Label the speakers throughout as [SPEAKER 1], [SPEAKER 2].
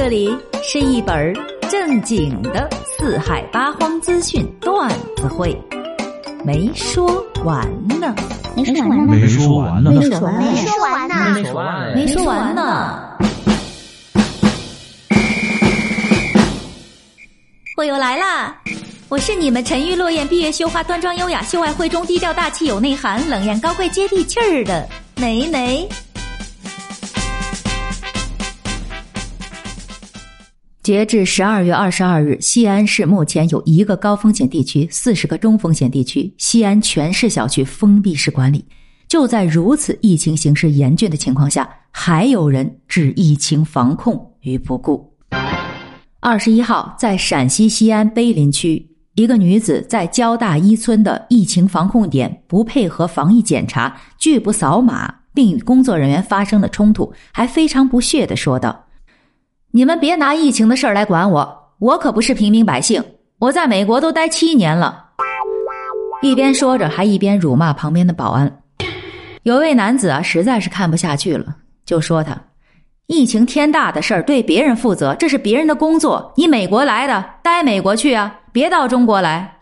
[SPEAKER 1] 这里是一本正经的四海八荒资讯段子会，没说完呢，
[SPEAKER 2] 没说完呢，
[SPEAKER 3] 没说完呢，
[SPEAKER 2] 没说完呢，
[SPEAKER 4] 没说完呢，
[SPEAKER 3] 没说完
[SPEAKER 1] 没说完呢。我又来啦！我是你们沉鱼落雁、闭月羞花、端庄优雅、秀外慧中、低调大气、有内涵、冷艳高贵、接地气儿的美美。截至十二月二十二日，西安市目前有一个高风险地区，四十个中风险地区，西安全市小区封闭式管理。就在如此疫情形势严峻的情况下，还有人置疫情防控于不顾。二十一号，在陕西西安碑林区，一个女子在交大一村的疫情防控点不配合防疫检查，拒不扫码，并与工作人员发生了冲突，还非常不屑地说道：“你们别拿疫情的事儿来管我，我可不是平民百姓，我在美国都待七年了。”一边说着，还一边辱骂旁边的保安。有位男子啊，实在是看不下去了，就说他。疫情天大的事儿，对别人负责，这是别人的工作。你美国来的，待美国去啊，别到中国来。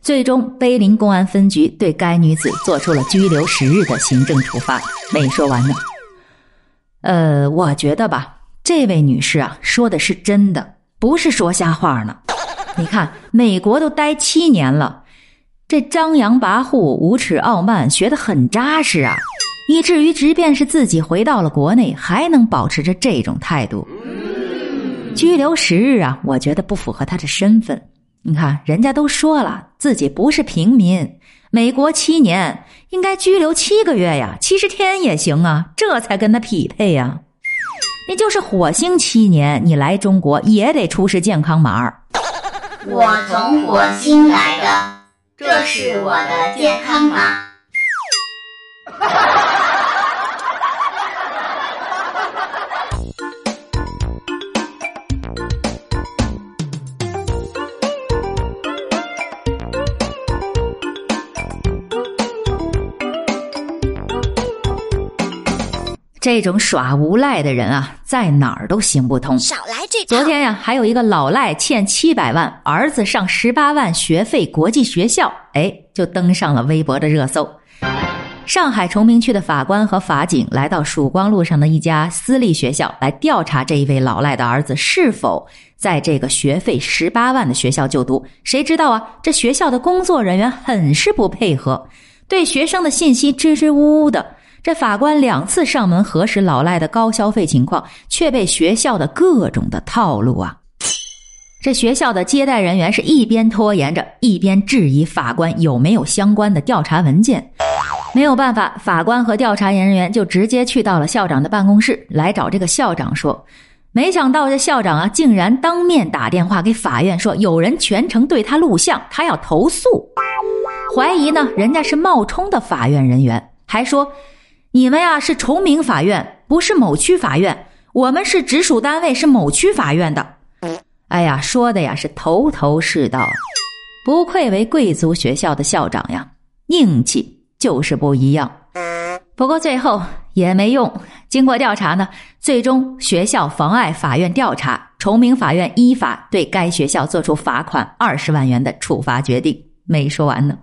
[SPEAKER 1] 最终，碑林公安分局对该女子做出了拘留十日的行政处罚。没说完呢。呃，我觉得吧，这位女士啊，说的是真的，不是说瞎话呢。你看，美国都待七年了，这张扬跋扈、无耻傲慢，学得很扎实啊。以至于，即便是自己回到了国内，还能保持着这种态度。拘留十日啊，我觉得不符合他的身份。你看，人家都说了，自己不是平民。美国七年，应该拘留七个月呀，七十天也行啊，这才跟他匹配呀。那就是火星七年，你来中国也得出示健康码。
[SPEAKER 4] 我从火星来的，这是我的健康码。
[SPEAKER 1] 这种耍无赖的人啊，在哪儿都行不通。
[SPEAKER 2] 少来这
[SPEAKER 1] 昨天呀，还有一个老赖欠七百万，儿子上十八万学费国际学校，哎，就登上了微博的热搜。上海崇明区的法官和法警来到曙光路上的一家私立学校，来调查这一位老赖的儿子是否在这个学费十八万的学校就读。谁知道啊，这学校的工作人员很是不配合，对学生的信息支支吾吾的。这法官两次上门核实老赖的高消费情况，却被学校的各种的套路啊！这学校的接待人员是一边拖延着，一边质疑法官有没有相关的调查文件。没有办法，法官和调查人员就直接去到了校长的办公室，来找这个校长说。没想到这校长啊，竟然当面打电话给法院说，有人全程对他录像，他要投诉，怀疑呢人家是冒充的法院人员，还说。你们呀是崇明法院，不是某区法院。我们是直属单位，是某区法院的。哎呀，说的呀是头头是道，不愧为贵族学校的校长呀，硬气就是不一样。不过最后也没用，经过调查呢，最终学校妨碍法院调查，崇明法院依法对该学校作出罚款二十万元的处罚决定。没说完呢，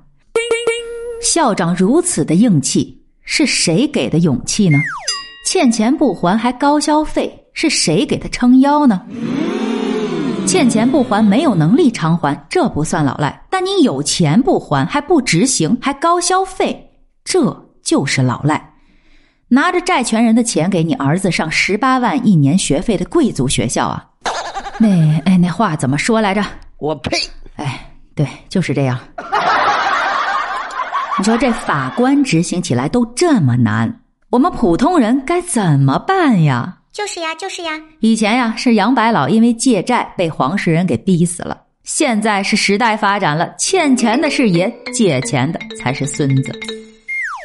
[SPEAKER 1] 校长如此的硬气。是谁给的勇气呢？欠钱不还还高消费，是谁给他撑腰呢？欠钱不还没有能力偿还，这不算老赖；但你有钱不还还不执行，还高消费，这就是老赖。拿着债权人的钱给你儿子上十八万一年学费的贵族学校啊？那哎，那话怎么说来着？
[SPEAKER 3] 我呸！
[SPEAKER 1] 哎，对，就是这样。你说这法官执行起来都这么难，我们普通人该怎么办呀？
[SPEAKER 2] 就是呀，就是呀。
[SPEAKER 1] 以前呀是杨白老因为借债被黄世仁给逼死了，现在是时代发展了，欠钱的是爷，借钱的才是孙子。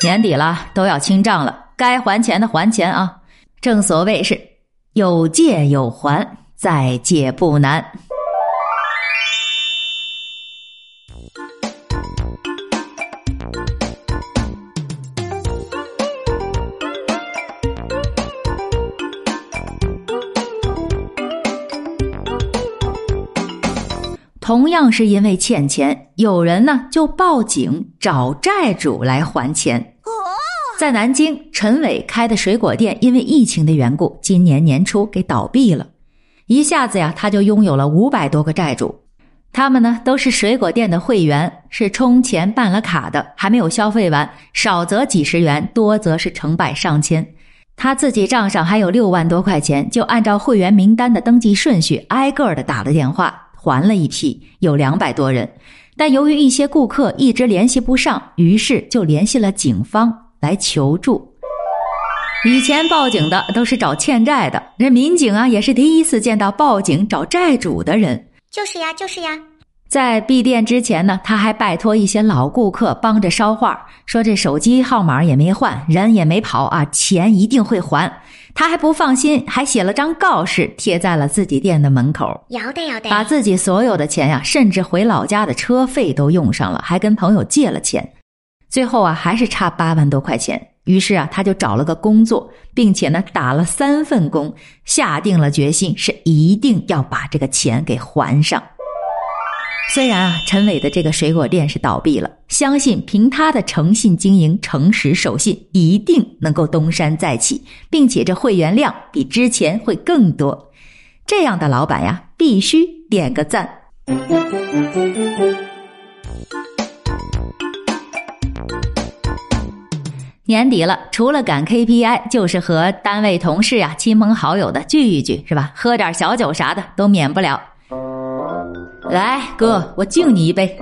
[SPEAKER 1] 年底了都要清账了，该还钱的还钱啊！正所谓是有借有还，再借不难。同样是因为欠钱，有人呢就报警找债主来还钱。在南京，陈伟开的水果店因为疫情的缘故，今年年初给倒闭了。一下子呀，他就拥有了五百多个债主。他们呢都是水果店的会员，是充钱办了卡的，还没有消费完，少则几十元，多则是成百上千。他自己账上还有六万多块钱，就按照会员名单的登记顺序，挨个的打了电话还了一批，有两百多人。但由于一些顾客一直联系不上，于是就联系了警方来求助。以前报警的都是找欠债的，人民警啊也是第一次见到报警找债主的人。
[SPEAKER 2] 就是呀，就是呀。
[SPEAKER 1] 在闭店之前呢，他还拜托一些老顾客帮着捎话，说这手机号码也没换，人也没跑啊，钱一定会还。他还不放心，还写了张告示贴在了自己店的门口，
[SPEAKER 2] 要得要得，
[SPEAKER 1] 把自己所有的钱呀，甚至回老家的车费都用上了，还跟朋友借了钱，最后啊，还是差八万多块钱。于是啊，他就找了个工作，并且呢打了三份工，下定了决心，是一定要把这个钱给还上。虽然啊，陈伟的这个水果店是倒闭了，相信凭他的诚信经营、诚实守信，一定能够东山再起，并且这会员量比之前会更多。这样的老板呀，必须点个赞。年底了，除了赶 KPI，就是和单位同事啊、亲朋好友的聚一聚，是吧？喝点小酒啥的都免不了。来，哥，我敬你一杯。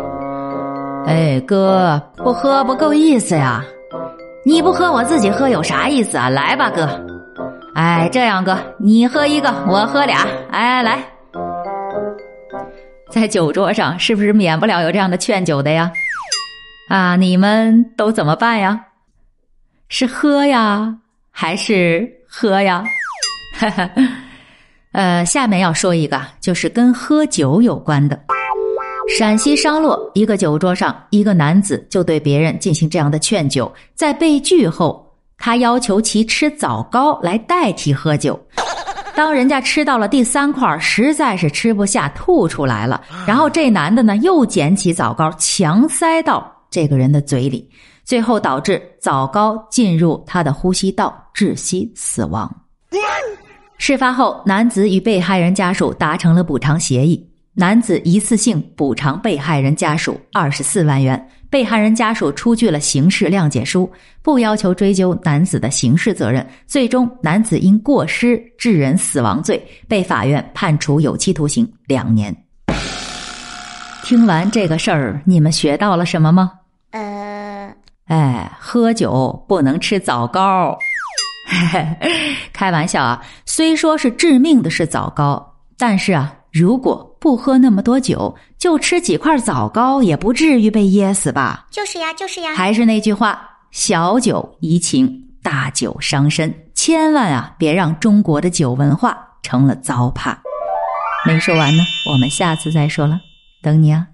[SPEAKER 1] 哎，哥，不喝不够意思呀。你不喝，我自己喝有啥意思啊？来吧，哥。哎，这样，哥，你喝一个，我喝俩。哎，来，在酒桌上是不是免不了有这样的劝酒的呀？啊，你们都怎么办呀？是喝呀，还是喝呀？哈 哈呃，下面要说一个，就是跟喝酒有关的。陕西商洛一个酒桌上，一个男子就对别人进行这样的劝酒，在被拒后，他要求其吃枣糕来代替喝酒。当人家吃到了第三块，实在是吃不下，吐出来了，然后这男的呢又捡起枣糕强塞到这个人的嘴里。最后导致枣糕进入他的呼吸道，窒息死亡。事发后，男子与被害人家属达成了补偿协议，男子一次性补偿被害人家属二十四万元，被害人家属出具了刑事谅解书，不要求追究男子的刑事责任。最终，男子因过失致人死亡罪被法院判处有期徒刑两年。听完这个事儿，你们学到了什么吗？呃哎，喝酒不能吃枣糕，开玩笑啊！虽说是致命的是枣糕，但是啊，如果不喝那么多酒，就吃几块枣糕，也不至于被噎死吧？
[SPEAKER 2] 就是呀，就是呀。
[SPEAKER 1] 还是那句话，小酒怡情，大酒伤身，千万啊，别让中国的酒文化成了糟粕。没说完呢，我们下次再说了，等你啊。